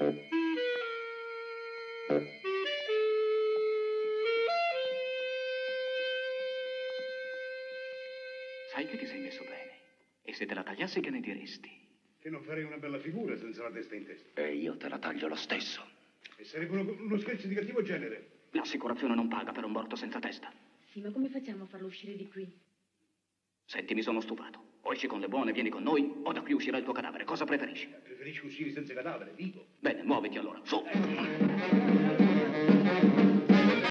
Sai che ti sei messo bene. E se te la tagliassi che ne diresti? Che non farei una bella figura senza la testa in testa. E io te la taglio lo stesso. E sarebbe uno, uno scherzo di cattivo genere. L'assicurazione non paga per un morto senza testa. Sì, ma come facciamo a farlo uscire di qui? Senti, mi sono stufato. O esci con le buone, vieni con noi, o da qui uscirà il tuo cadavere. Cosa preferisci? preferisco uscire senza cadavere, dico. Bene, muoviti allora, su! Eh.